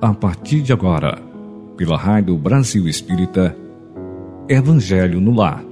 a partir de agora, pela Rádio Brasil Espírita, Evangelho no Lar.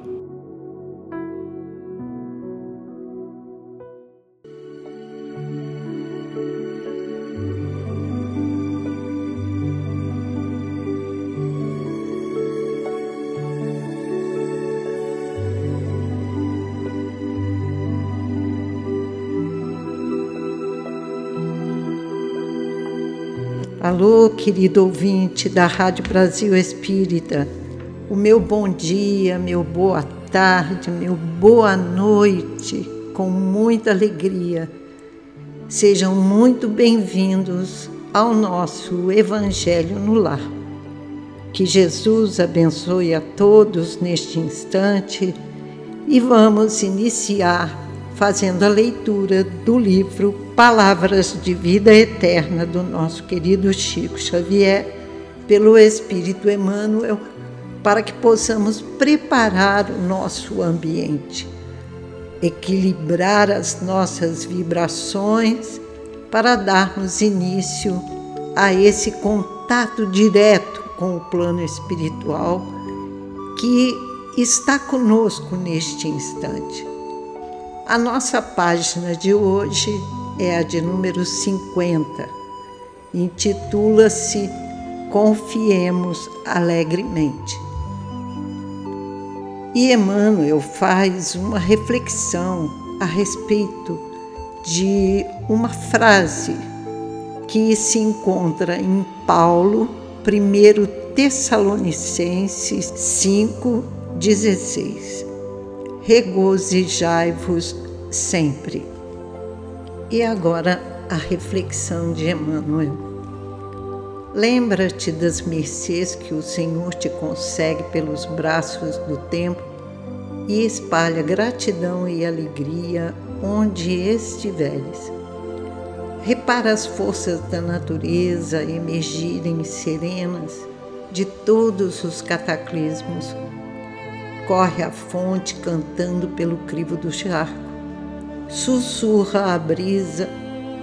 Querido ouvinte da Rádio Brasil Espírita, o meu bom dia, meu boa tarde, meu boa noite, com muita alegria. Sejam muito bem-vindos ao nosso Evangelho no Lar. Que Jesus abençoe a todos neste instante e vamos iniciar fazendo a leitura do livro Palavras de Vida Eterna do nosso querido Chico Xavier, pelo Espírito Emmanuel, para que possamos preparar o nosso ambiente, equilibrar as nossas vibrações para darmos início a esse contato direto com o plano espiritual que está conosco neste instante. A nossa página de hoje é a de número 50. Intitula-se Confiemos alegremente. E Emmanuel faz uma reflexão a respeito de uma frase que se encontra em Paulo, 1 Tessalonicenses 5,16 regozijai-vos sempre. E agora a reflexão de Emmanuel. Lembra-te das mercês que o Senhor te consegue pelos braços do tempo e espalha gratidão e alegria onde estiveres. Repara as forças da natureza emergirem serenas de todos os cataclismos corre a fonte cantando pelo crivo do charco. Sussurra a brisa,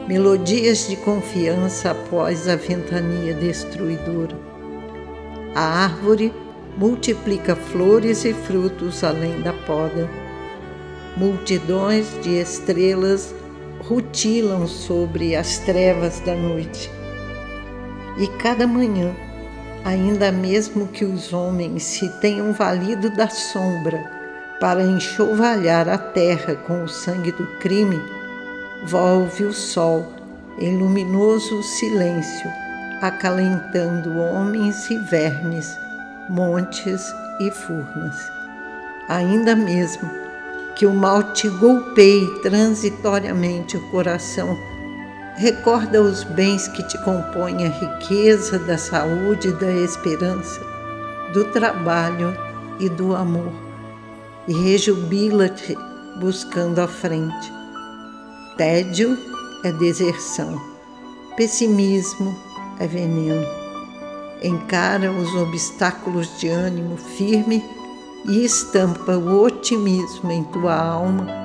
melodias de confiança após a ventania destruidora. A árvore multiplica flores e frutos além da poda. Multidões de estrelas rutilam sobre as trevas da noite. E cada manhã ainda mesmo que os homens se tenham valido da sombra para enxovalhar a terra com o sangue do crime, volve o sol em luminoso silêncio, acalentando homens e vermes, montes e furnas. Ainda mesmo que o mal te golpeie transitoriamente o coração, Recorda os bens que te compõem a riqueza da saúde e da esperança, do trabalho e do amor, e rejubila-te buscando a frente. Tédio é deserção, pessimismo é veneno. Encara os obstáculos de ânimo firme e estampa o otimismo em tua alma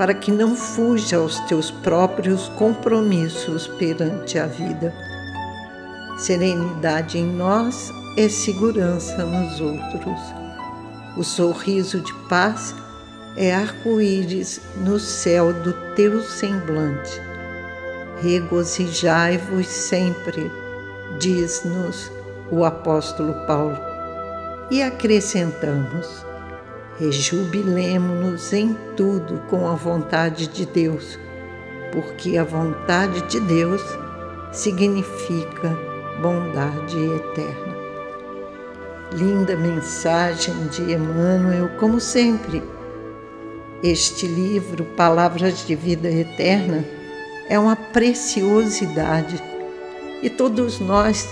para que não fuja aos teus próprios compromissos perante a vida. Serenidade em nós é segurança nos outros. O sorriso de paz é arco-íris no céu do teu semblante. Regozijai-vos sempre, diz-nos o apóstolo Paulo. E acrescentamos: rejubilemo-nos em tudo com a vontade de Deus, porque a vontade de Deus significa bondade eterna. Linda mensagem de Emmanuel, como sempre. Este livro, Palavras de Vida Eterna, é uma preciosidade e todos nós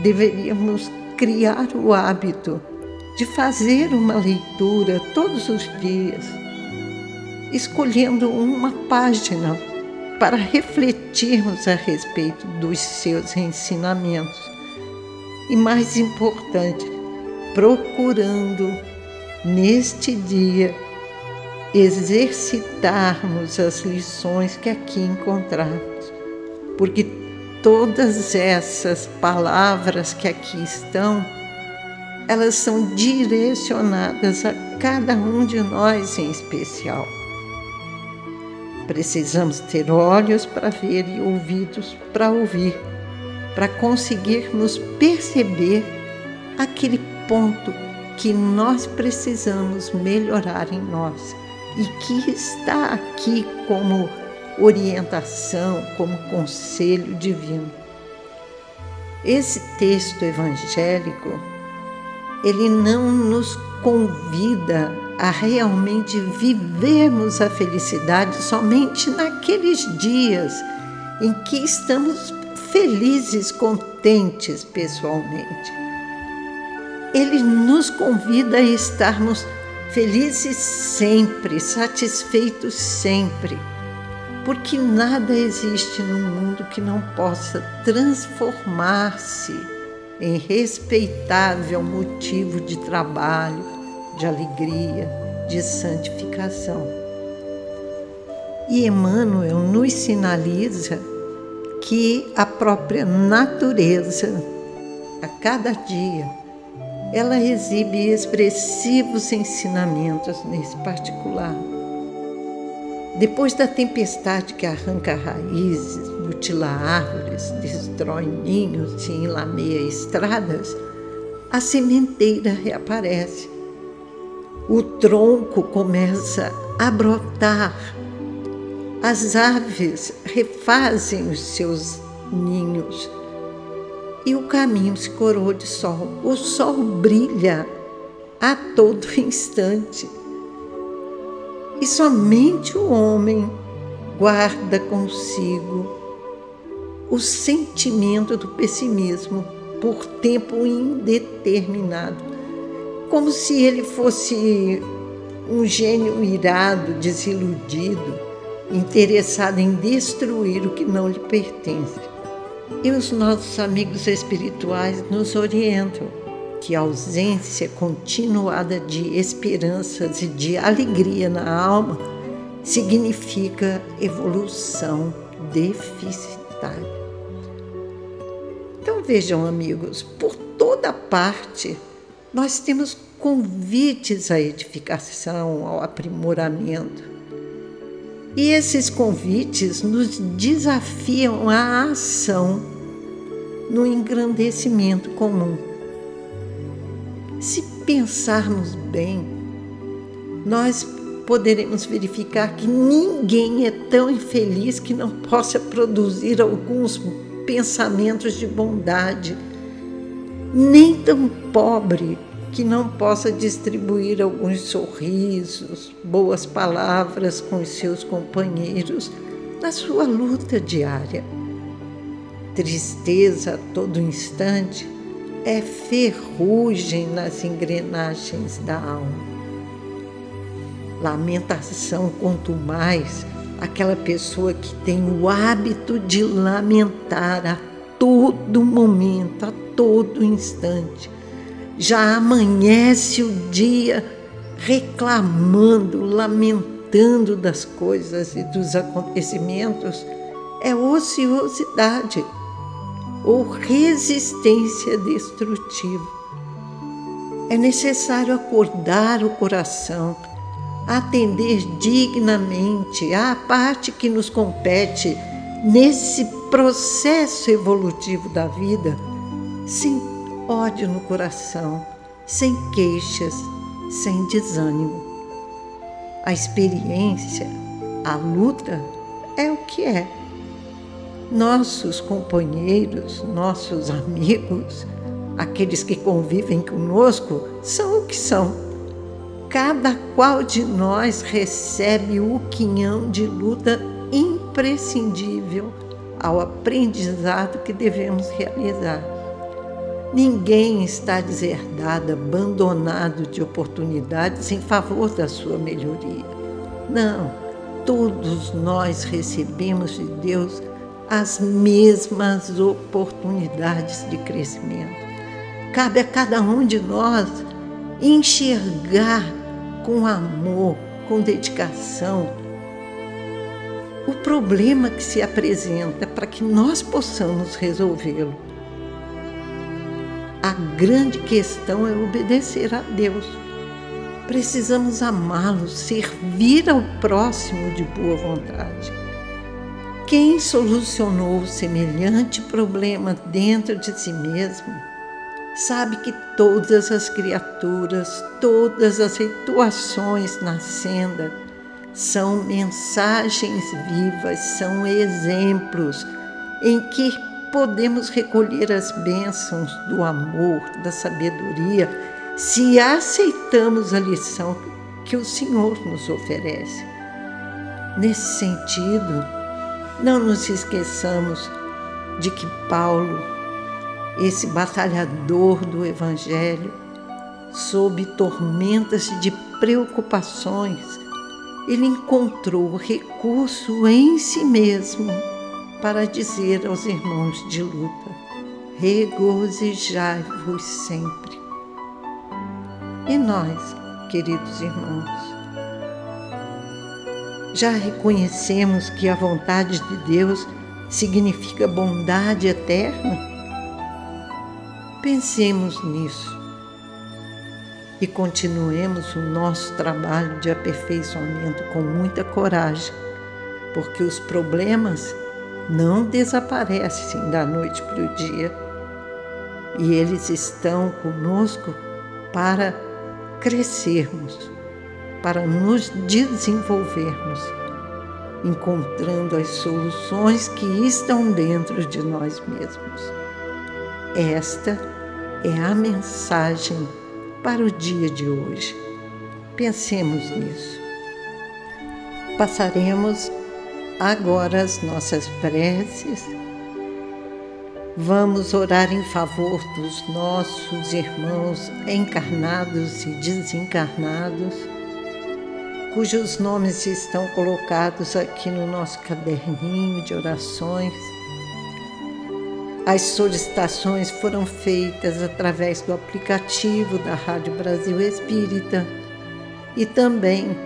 deveríamos criar o hábito de fazer uma leitura todos os dias, escolhendo uma página para refletirmos a respeito dos seus ensinamentos. E mais importante, procurando neste dia exercitarmos as lições que aqui encontramos, porque todas essas palavras que aqui estão, elas são direcionadas a cada um de nós em especial. Precisamos ter olhos para ver e ouvidos para ouvir, para conseguirmos perceber aquele ponto que nós precisamos melhorar em nós e que está aqui como orientação, como conselho divino. Esse texto evangélico, ele não nos convida a realmente vivermos a felicidade somente naqueles dias em que estamos felizes, contentes pessoalmente. Ele nos convida a estarmos felizes sempre, satisfeitos sempre, porque nada existe no mundo que não possa transformar-se em respeitável motivo de trabalho, de alegria, de santificação. E Emmanuel nos sinaliza que a própria natureza, a cada dia, ela exibe expressivos ensinamentos nesse particular. Depois da tempestade que arranca raízes, mutila árvores, destrói ninhos e enlameia estradas, a sementeira reaparece o tronco começa a brotar, as aves refazem os seus ninhos e o caminho se coroa de sol. O sol brilha a todo instante. E somente o homem guarda consigo o sentimento do pessimismo por tempo indeterminado como se ele fosse um gênio irado, desiludido, interessado em destruir o que não lhe pertence. E os nossos amigos espirituais nos orientam que a ausência continuada de esperanças e de alegria na alma significa evolução deficitária. Vejam, amigos, por toda parte nós temos convites à edificação, ao aprimoramento. E esses convites nos desafiam à ação no engrandecimento comum. Se pensarmos bem, nós poderemos verificar que ninguém é tão infeliz que não possa produzir alguns pensamentos de bondade nem tão pobre que não possa distribuir alguns sorrisos, boas palavras com os seus companheiros na sua luta diária. Tristeza a todo instante é ferrugem nas engrenagens da alma. Lamentação, quanto mais, aquela pessoa que tem o hábito de lamentar a todo momento, a todo instante. Já amanhece o dia reclamando, lamentando das coisas e dos acontecimentos. É ociosidade ou resistência destrutiva. É necessário acordar o coração, atender dignamente à parte que nos compete nesse processo evolutivo da vida sem ódio no coração, sem queixas, sem desânimo. A experiência, a luta é o que é. Nossos companheiros, nossos amigos, aqueles que convivem conosco, são o que são. Cada qual de nós recebe o quinhão de luta imprescindível ao aprendizado que devemos realizar. Ninguém está deserdado, abandonado de oportunidades em favor da sua melhoria. Não, todos nós recebemos de Deus as mesmas oportunidades de crescimento. Cabe a cada um de nós enxergar com amor, com dedicação, o problema que se apresenta para que nós possamos resolvê-lo. A grande questão é obedecer a Deus. Precisamos amá-lo, servir ao próximo de boa vontade. Quem solucionou semelhante problema dentro de si mesmo sabe que todas as criaturas, todas as situações na senda são mensagens vivas, são exemplos em que podemos recolher as bênçãos do amor, da sabedoria, se aceitamos a lição que o Senhor nos oferece. Nesse sentido, não nos esqueçamos de que Paulo, esse batalhador do Evangelho, sob tormentas de preocupações, ele encontrou recurso em si mesmo para dizer aos irmãos de luta: regozijai-vos sempre. E nós, queridos irmãos, já reconhecemos que a vontade de Deus significa bondade eterna? Pensemos nisso e continuemos o nosso trabalho de aperfeiçoamento com muita coragem, porque os problemas não desaparecem da noite para o dia e eles estão conosco para crescermos, para nos desenvolvermos, encontrando as soluções que estão dentro de nós mesmos. Esta é a mensagem para o dia de hoje. Pensemos nisso. Passaremos agora as nossas preces. Vamos orar em favor dos nossos irmãos encarnados e desencarnados, cujos nomes estão colocados aqui no nosso caderninho de orações as solicitações foram feitas através do aplicativo da Rádio Brasil Espírita e também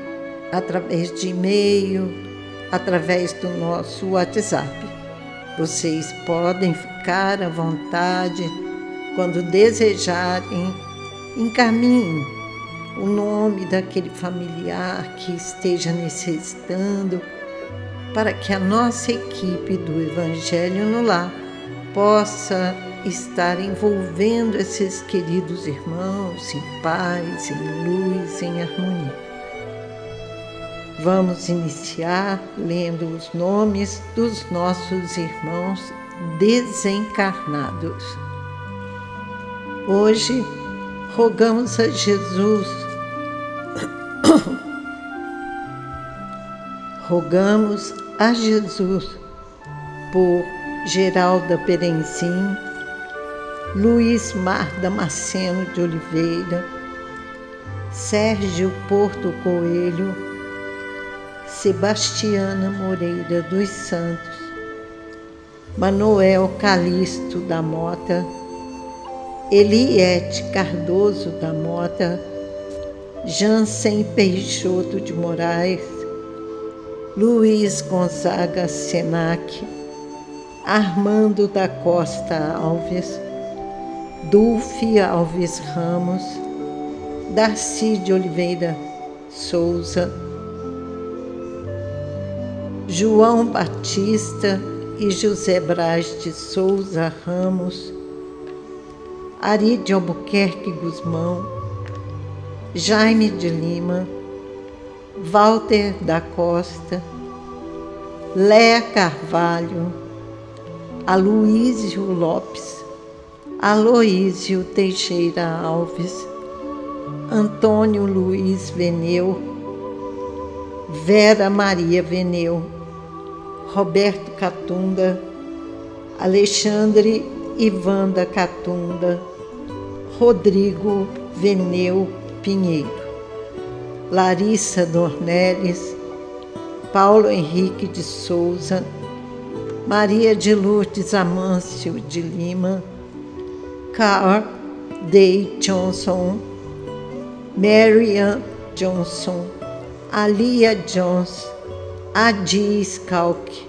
através de e-mail, através do nosso WhatsApp. Vocês podem ficar à vontade quando desejarem, encaminhem o nome daquele familiar que esteja necessitando para que a nossa equipe do Evangelho no Lar possa estar envolvendo esses queridos irmãos em paz, em luz, em harmonia. Vamos iniciar lendo os nomes dos nossos irmãos desencarnados. Hoje, rogamos a Jesus, rogamos a Jesus por Geralda Perenzim, Luiz Mar Damasceno de Oliveira, Sérgio Porto Coelho, Sebastiana Moreira dos Santos, Manuel Calixto da Mota, Eliette Cardoso da Mota, Jansen Peixoto de Moraes, Luiz Gonzaga Senac, Armando da Costa Alves, Dulce Alves Ramos, Darcy de Oliveira Souza, João Batista e José Braz de Souza Ramos, Ari de Albuquerque Guzmão, Jaime de Lima, Walter da Costa, Léa Carvalho, Aloísio Lopes, Aloísio Teixeira Alves, Antônio Luiz Veneu, Vera Maria Veneu, Roberto Catunda, Alexandre Ivanda Catunda, Rodrigo Veneu Pinheiro, Larissa Dornelles, Paulo Henrique de Souza, Maria de Lourdes Amâncio de Lima, Carl Day Johnson, Marian Johnson, Alia Jones, Adi Scalque,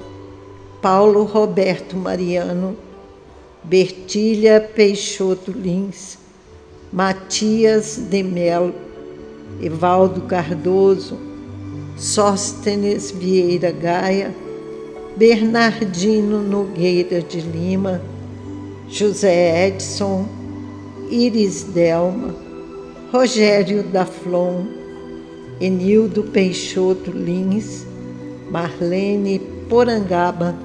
Paulo Roberto Mariano, Bertília Peixoto Lins, Matias de Melo, Evaldo Cardoso, Sóstenes Vieira Gaia, Bernardino Nogueira de Lima, José Edson, Iris Delma, Rogério da Flon, Enildo Peixoto Lins, Marlene Porangaba,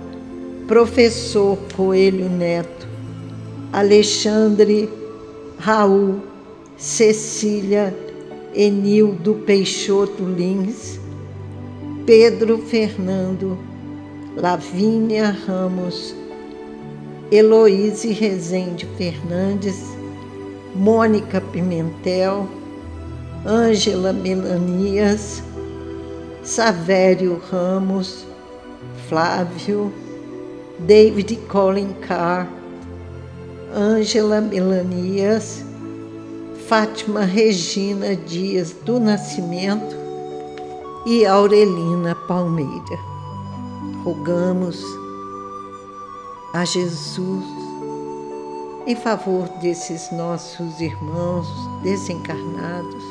Professor Coelho Neto, Alexandre, Raul, Cecília, Enildo Peixoto Lins, Pedro Fernando, Lavínia Ramos, Heloíse Rezende Fernandes, Mônica Pimentel, Ângela Melanias, Savério Ramos, Flávio, David Colin Carr, Ângela Melanias, Fátima Regina Dias do Nascimento e Aurelina Palmeira. Rogamos a Jesus em favor desses nossos irmãos desencarnados,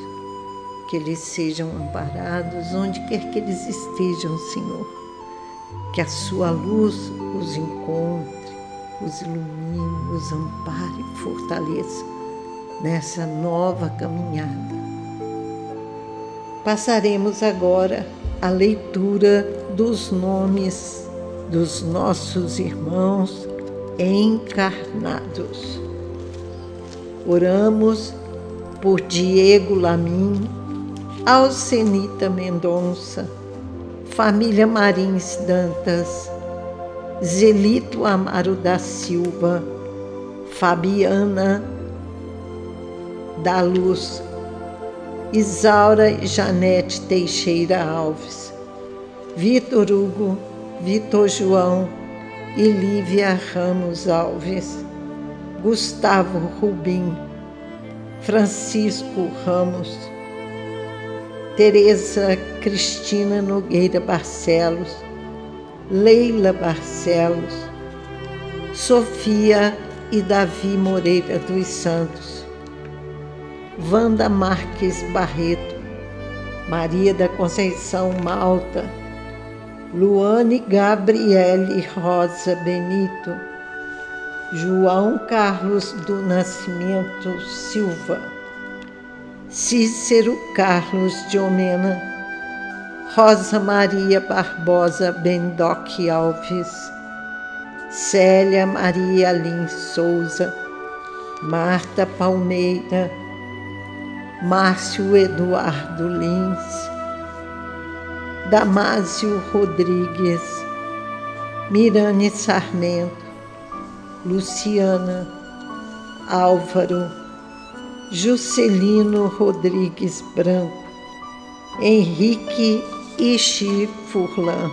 que eles sejam amparados onde quer que eles estejam, Senhor. Que a sua luz os encontre, os ilumine, os ampare e fortaleça nessa nova caminhada. Passaremos agora a leitura dos nomes dos nossos irmãos encarnados. Oramos por Diego Lamin, Alcenita Mendonça, família Marins Dantas, Zelito Amaro da Silva, Fabiana da Luz, Isaura Janete Teixeira Alves, Vitor Hugo, Vitor João e Lívia Ramos Alves, Gustavo Rubim, Francisco Ramos, Tereza Cristina Nogueira Barcelos, Leila Barcelos, Sofia e Davi Moreira dos Santos, Wanda Marques Barreto, Maria da Conceição Malta, Luane Gabriele Rosa Benito, João Carlos do Nascimento Silva, Cícero Carlos de Omena, Rosa Maria Barbosa Bendoc Alves, Célia Maria Lins Souza, Marta Palmeira, Márcio Eduardo Lins, Damásio Rodrigues, Mirane Sarmento, Luciana, Álvaro, Juscelino Rodrigues Branco, Henrique Ixi Furlan,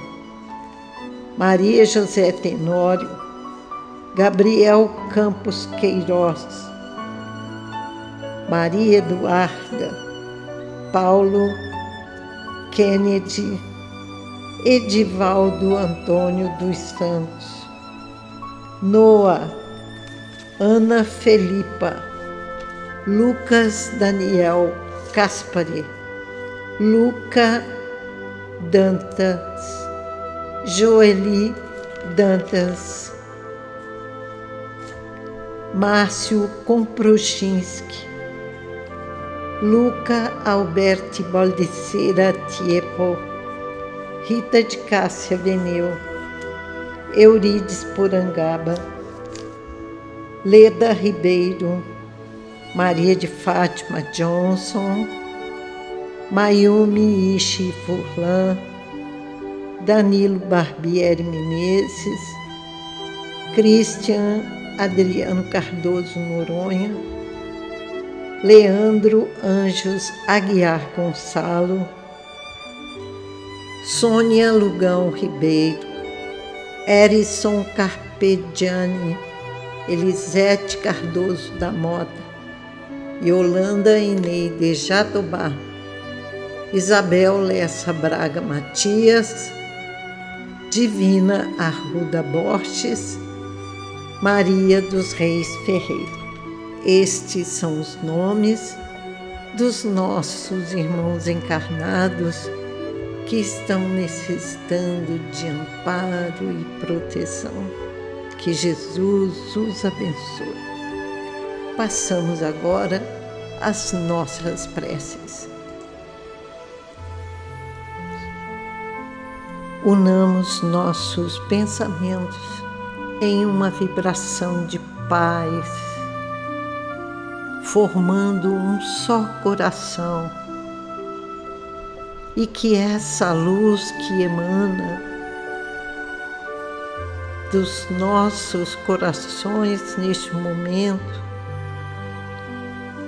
Maria José Tenório, Gabriel Campos Queiroz, Maria Eduarda, Paulo Kennedy, Edivaldo Antônio dos Santos, Noah, Ana Felipa, Lucas Daniel Caspari, Luca Dantas, Joeli Dantas, Márcio Komprochinski, Luca Alberti Baldicera Tiepo, Rita de Cássia Veneu, Eurides Porangaba, Leda Ribeiro, Maria de Fátima Johnson, Mayumi Ishi Furlan, Danilo Barbieri Menezes, Christian Adriano Cardoso Noronha, Leandro Anjos Aguiar Gonçalo, Sônia Lugão Ribeiro, Erison Carpegiani, Elisete Cardoso da Mota, Yolanda Ineide Jatobá, Isabel Lessa Braga Matias, Divina Arruda Borges, Maria dos Reis Ferreira. Estes são os nomes dos nossos irmãos encarnados que estão necessitando de amparo e proteção. Que Jesus os abençoe. Passamos agora às nossas preces. Unamos nossos pensamentos em uma vibração de paz, formando um só coração, e que essa luz que emana dos nossos corações neste momento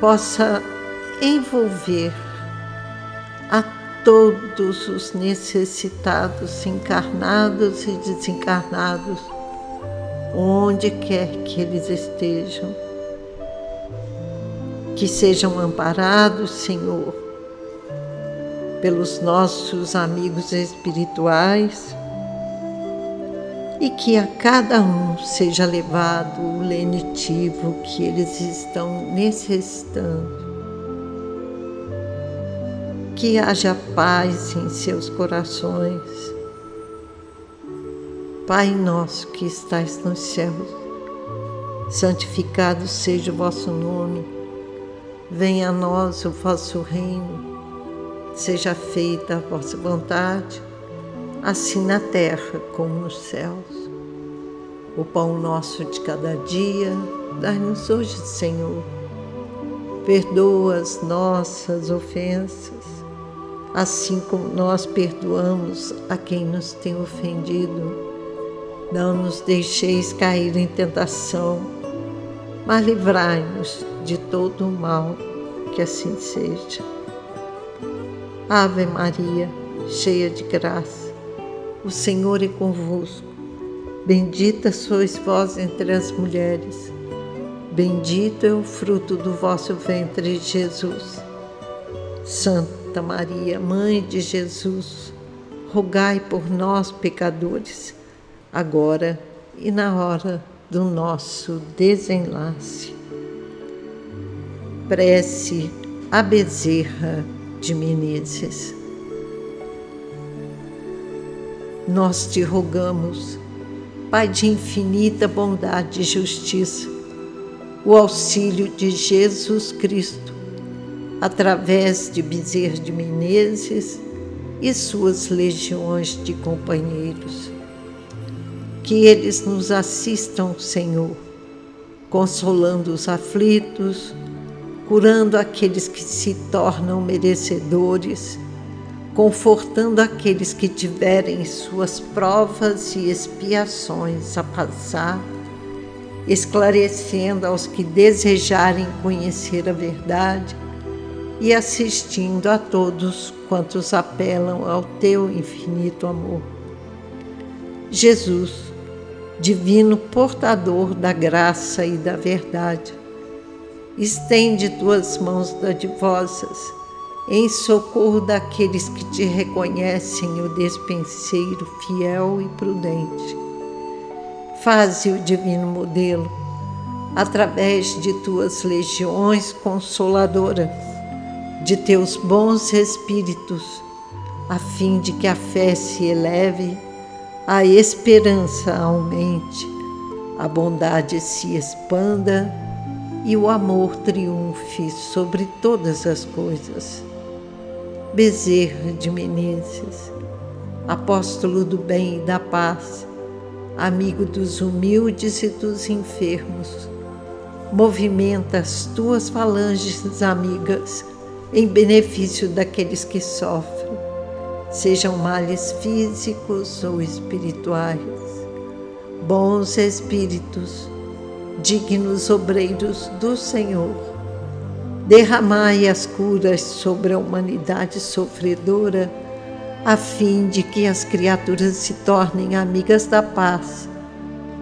possa envolver a todos os necessitados, encarnados e desencarnados, onde quer que eles estejam. Que sejam amparados, Senhor, pelos nossos amigos espirituais e que a cada um seja levado o lenitivo que eles estão necessitando que haja paz em seus corações. Pai nosso que estais nos céus, santificado seja o vosso nome, venha a nós o vosso reino, seja feita a vossa vontade, assim na terra como nos céus. O pão nosso de cada dia, dai-nos hoje, Senhor. Perdoa as nossas ofensas, assim como nós perdoamos a quem nos tem ofendido. Não nos deixeis cair em tentação, mas livrai-nos de todo o mal, que assim seja. Ave Maria, cheia de graça, o Senhor é convosco. Bendita sois vós entre as mulheres, bendito é o fruto do vosso ventre, Jesus. Santa Maria, Mãe de Jesus, rogai por nós, pecadores, agora e na hora do nosso desenlace. Prece a Bezerra de Menezes. Nós te rogamos, Pai de infinita bondade e justiça, o auxílio de Jesus Cristo através de Bezerra de Menezes e suas legiões de companheiros. Que eles nos assistam, Senhor, consolando os aflitos, curando aqueles que se tornam merecedores, confortando aqueles que tiverem suas provas e expiações a passar, esclarecendo aos que desejarem conhecer a verdade e assistindo a todos quantos apelam ao teu infinito amor. Jesus, divino portador da graça e da verdade, estende tuas mãos dadivosas em socorro daqueles que te reconhecem o despenseiro fiel e prudente. Faze o divino modelo através de tuas legiões consoladoras de teus bons espíritos, a fim de que a fé se eleve, a esperança aumente, a bondade se expanda e o amor triunfe sobre todas as coisas. Bezerra de Menezes, apóstolo do bem e da paz, amigo dos humildes e dos enfermos, movimenta as tuas falanges amigas em benefício daqueles que sofrem, sejam males físicos ou espirituais. Bons espíritos, dignos obreiros do Senhor, derramai as curas sobre a humanidade sofredora, a fim de que as criaturas se tornem amigas da paz,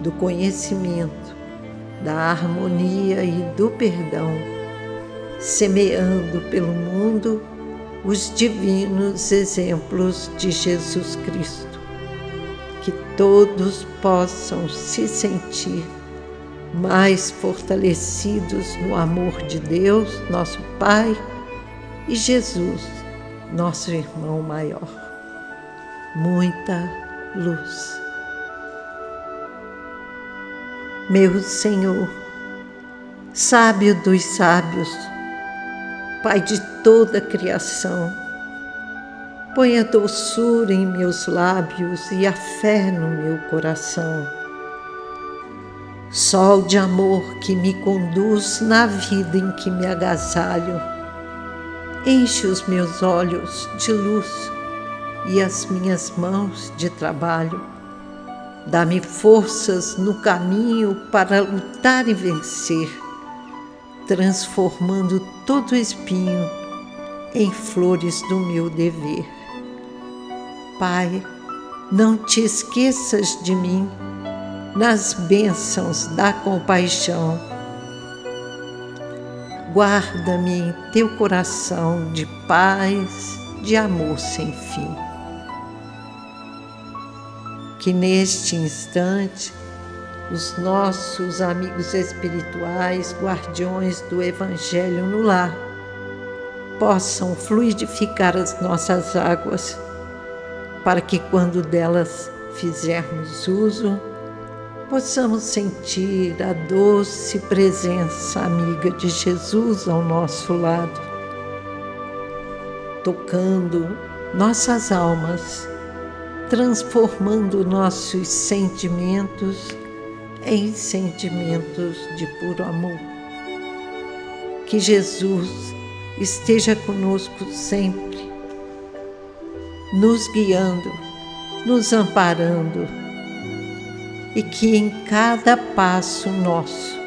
do conhecimento, da harmonia e do perdão semeando pelo mundo os divinos exemplos de Jesus Cristo. Que todos possam se sentir mais fortalecidos no amor de Deus, nosso Pai, e Jesus, nosso irmão maior. Muita luz. Meu Senhor, sábio dos sábios, Pai de toda a criação, põe a doçura em meus lábios e a fé no meu coração. Sol de amor que me conduz na vida em que me agasalho, enche os meus olhos de luz e as minhas mãos de trabalho. Dá-me forças no caminho para lutar e vencer, transformando todo espinho em flores do meu dever. Pai, não te esqueças de mim nas bênçãos da compaixão. Guarda-me em teu coração de paz, de amor sem fim. Que neste instante os nossos amigos espirituais, guardiões do Evangelho no lar, possam fluidificar as nossas águas, para que quando delas fizermos uso, possamos sentir a doce presença amiga de Jesus ao nosso lado, tocando nossas almas, transformando nossos sentimentos em sentimentos de puro amor. Que Jesus esteja conosco sempre, nos guiando, nos amparando e que em cada passo nosso,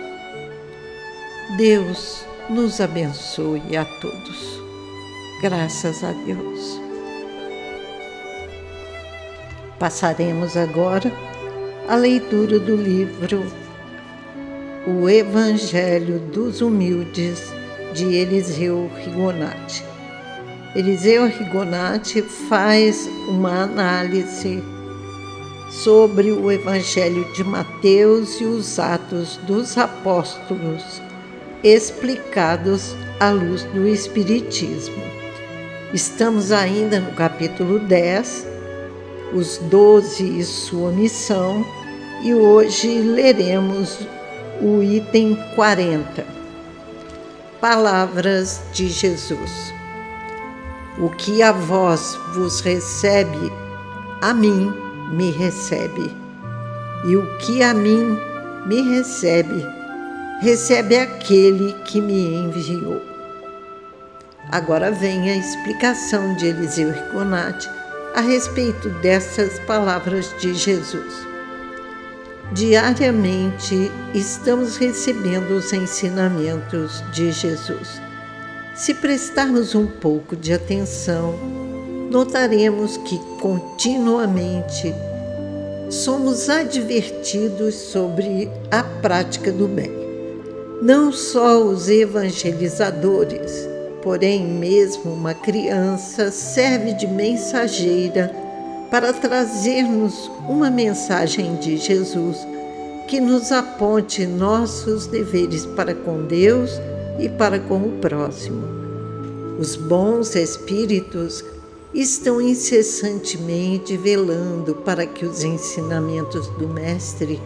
Deus nos abençoe a todos. Graças a Deus. Passaremos agora a leitura do livro O Evangelho dos Humildes de Eliseu Rigonati. Eliseu Rigonati faz uma análise sobre o Evangelho de Mateus e os Atos dos Apóstolos, explicados à luz do Espiritismo. Estamos ainda no capítulo 10, os doze e sua missão, e hoje leremos o item 40. Palavras de Jesus. O que a vós vos recebe, a mim me recebe, e o que a mim me recebe, recebe aquele que me enviou. Agora vem a explicação de Eliseu Riconati a respeito dessas palavras de Jesus. Diariamente estamos recebendo os ensinamentos de Jesus. Se prestarmos um pouco de atenção, notaremos que continuamente somos advertidos sobre a prática do bem. Não só os evangelizadores, porém, mesmo uma criança serve de mensageira para trazer-nos uma mensagem de Jesus que nos aponte nossos deveres para com Deus e para com o próximo. Os bons espíritos estão incessantemente velando para que os ensinamentos do Mestre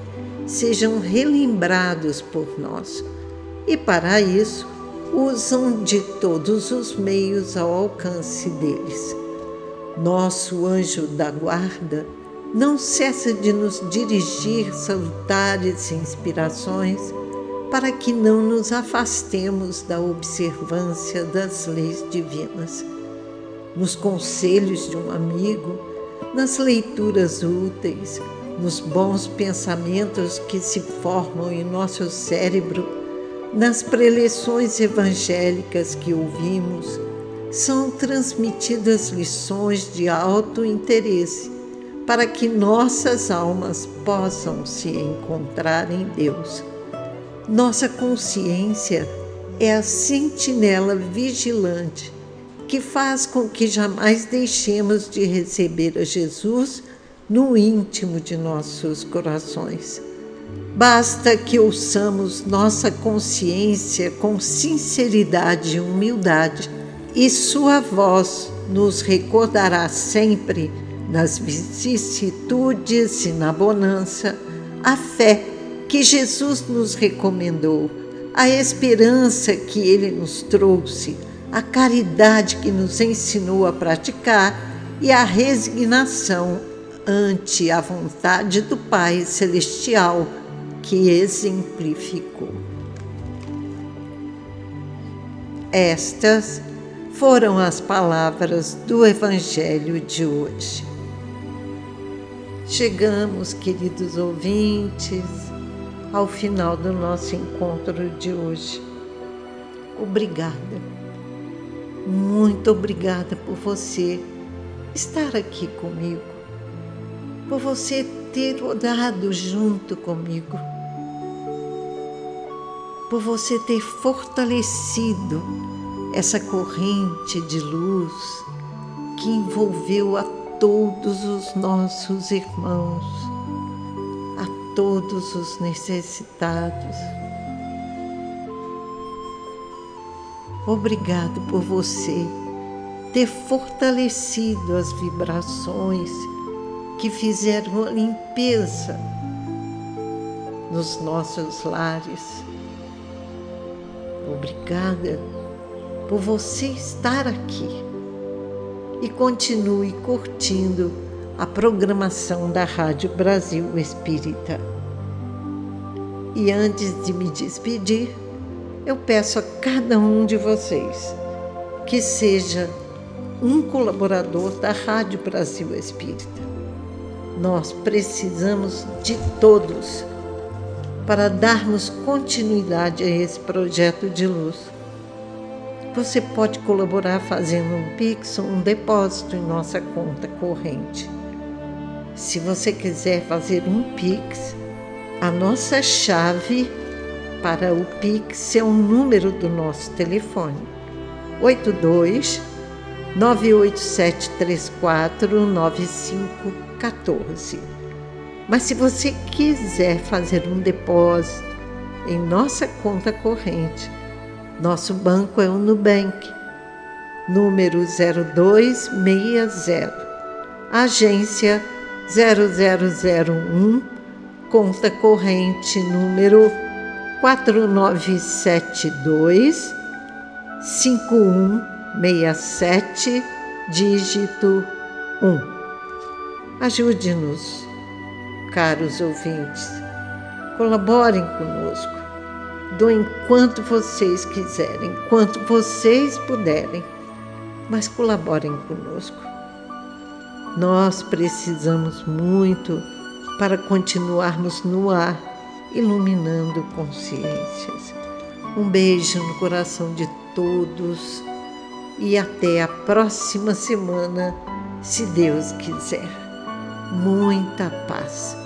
sejam relembrados por nós e, para isso, usam de todos os meios ao alcance deles. Nosso anjo da guarda não cessa de nos dirigir salutares inspirações para que não nos afastemos da observância das leis divinas nos conselhos de um amigo, nas leituras úteis, nos bons pensamentos que se formam em nosso cérebro, nas preleções evangélicas que ouvimos, são transmitidas lições de alto interesse para que nossas almas possam se encontrar em Deus. Nossa consciência é a sentinela vigilante que faz com que jamais deixemos de receber a Jesus no íntimo de nossos corações. Basta que ouçamos nossa consciência com sinceridade e humildade, e Sua voz nos recordará sempre, nas vicissitudes e na bonança, a fé que Jesus nos recomendou, a esperança que Ele nos trouxe, a caridade que nos ensinou a praticar e a resignação ante a vontade do Pai Celestial que exemplificou. Estas foram as palavras do Evangelho de hoje. Chegamos, queridos ouvintes, ao final do nosso encontro de hoje. Obrigada, muito obrigada por você estar aqui comigo, por você ter orado junto comigo por você ter fortalecido essa corrente de luz que envolveu a todos os nossos irmãos, a todos os necessitados. Obrigado por você ter fortalecido as vibrações que fizeram a limpeza nos nossos lares Obrigada por você estar aqui e continue curtindo a programação da Rádio Brasil Espírita. E antes de me despedir, eu peço a cada um de vocês que seja um colaborador da Rádio Brasil Espírita. Nós precisamos de todos para darmos continuidade a esse projeto de luz. Você pode colaborar fazendo um Pix um depósito em nossa conta corrente. Se você quiser fazer um Pix, a nossa chave para o Pix é o número do nosso telefone: 82 98734 9514. Mas se você quiser fazer um depósito em nossa conta corrente, nosso banco é o Nubank, número 0260, agência 0001, conta corrente número 4972 5167, dígito 1. Ajude-nos caros ouvintes. Colaborem conosco. Doem quanto vocês quiserem, quanto vocês puderem, mas colaborem conosco. Nós precisamos muito para continuarmos no ar, iluminando consciências. Um beijo no coração de todos e até a próxima semana, se Deus quiser. Muita paz.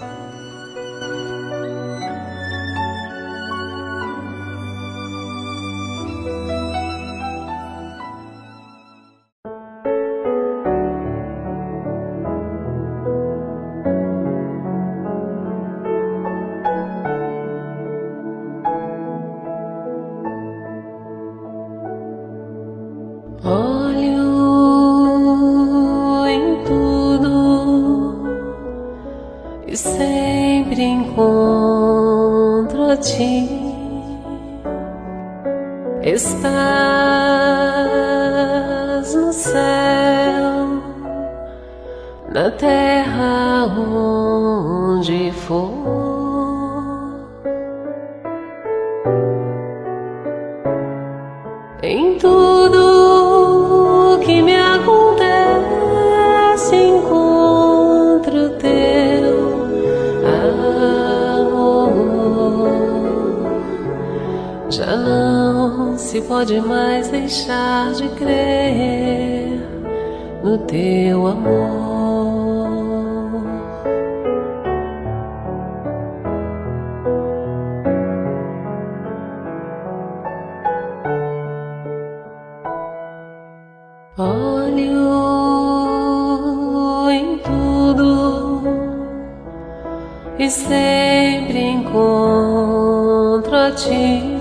E sempre encontro a ti.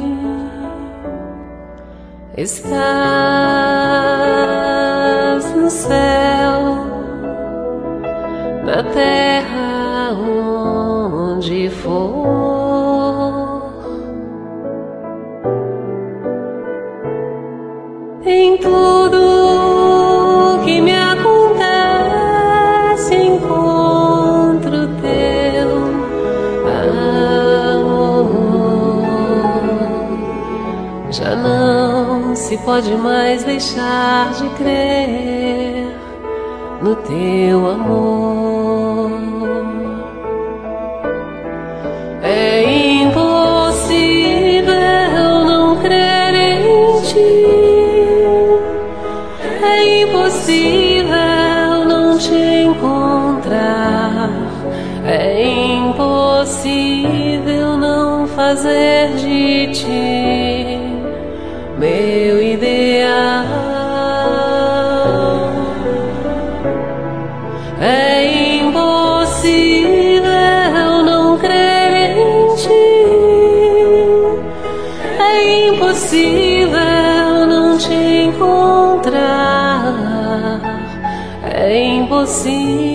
Estás no céu, na terra pode mais deixar de crer no teu amor. É impossível não crer em ti. É impossível não te encontrar. É impossível não fazer de ti meu ideal. É impossível não crer em ti. É impossível não te encontrar. É impossível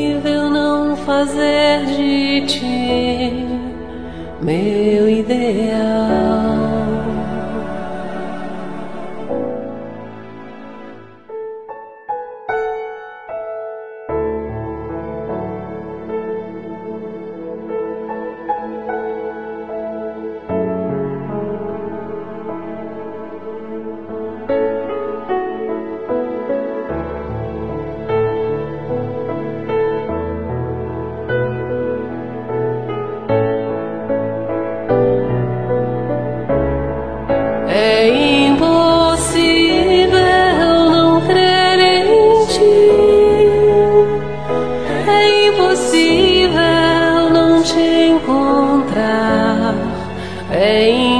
impossível não te encontrar. É impossível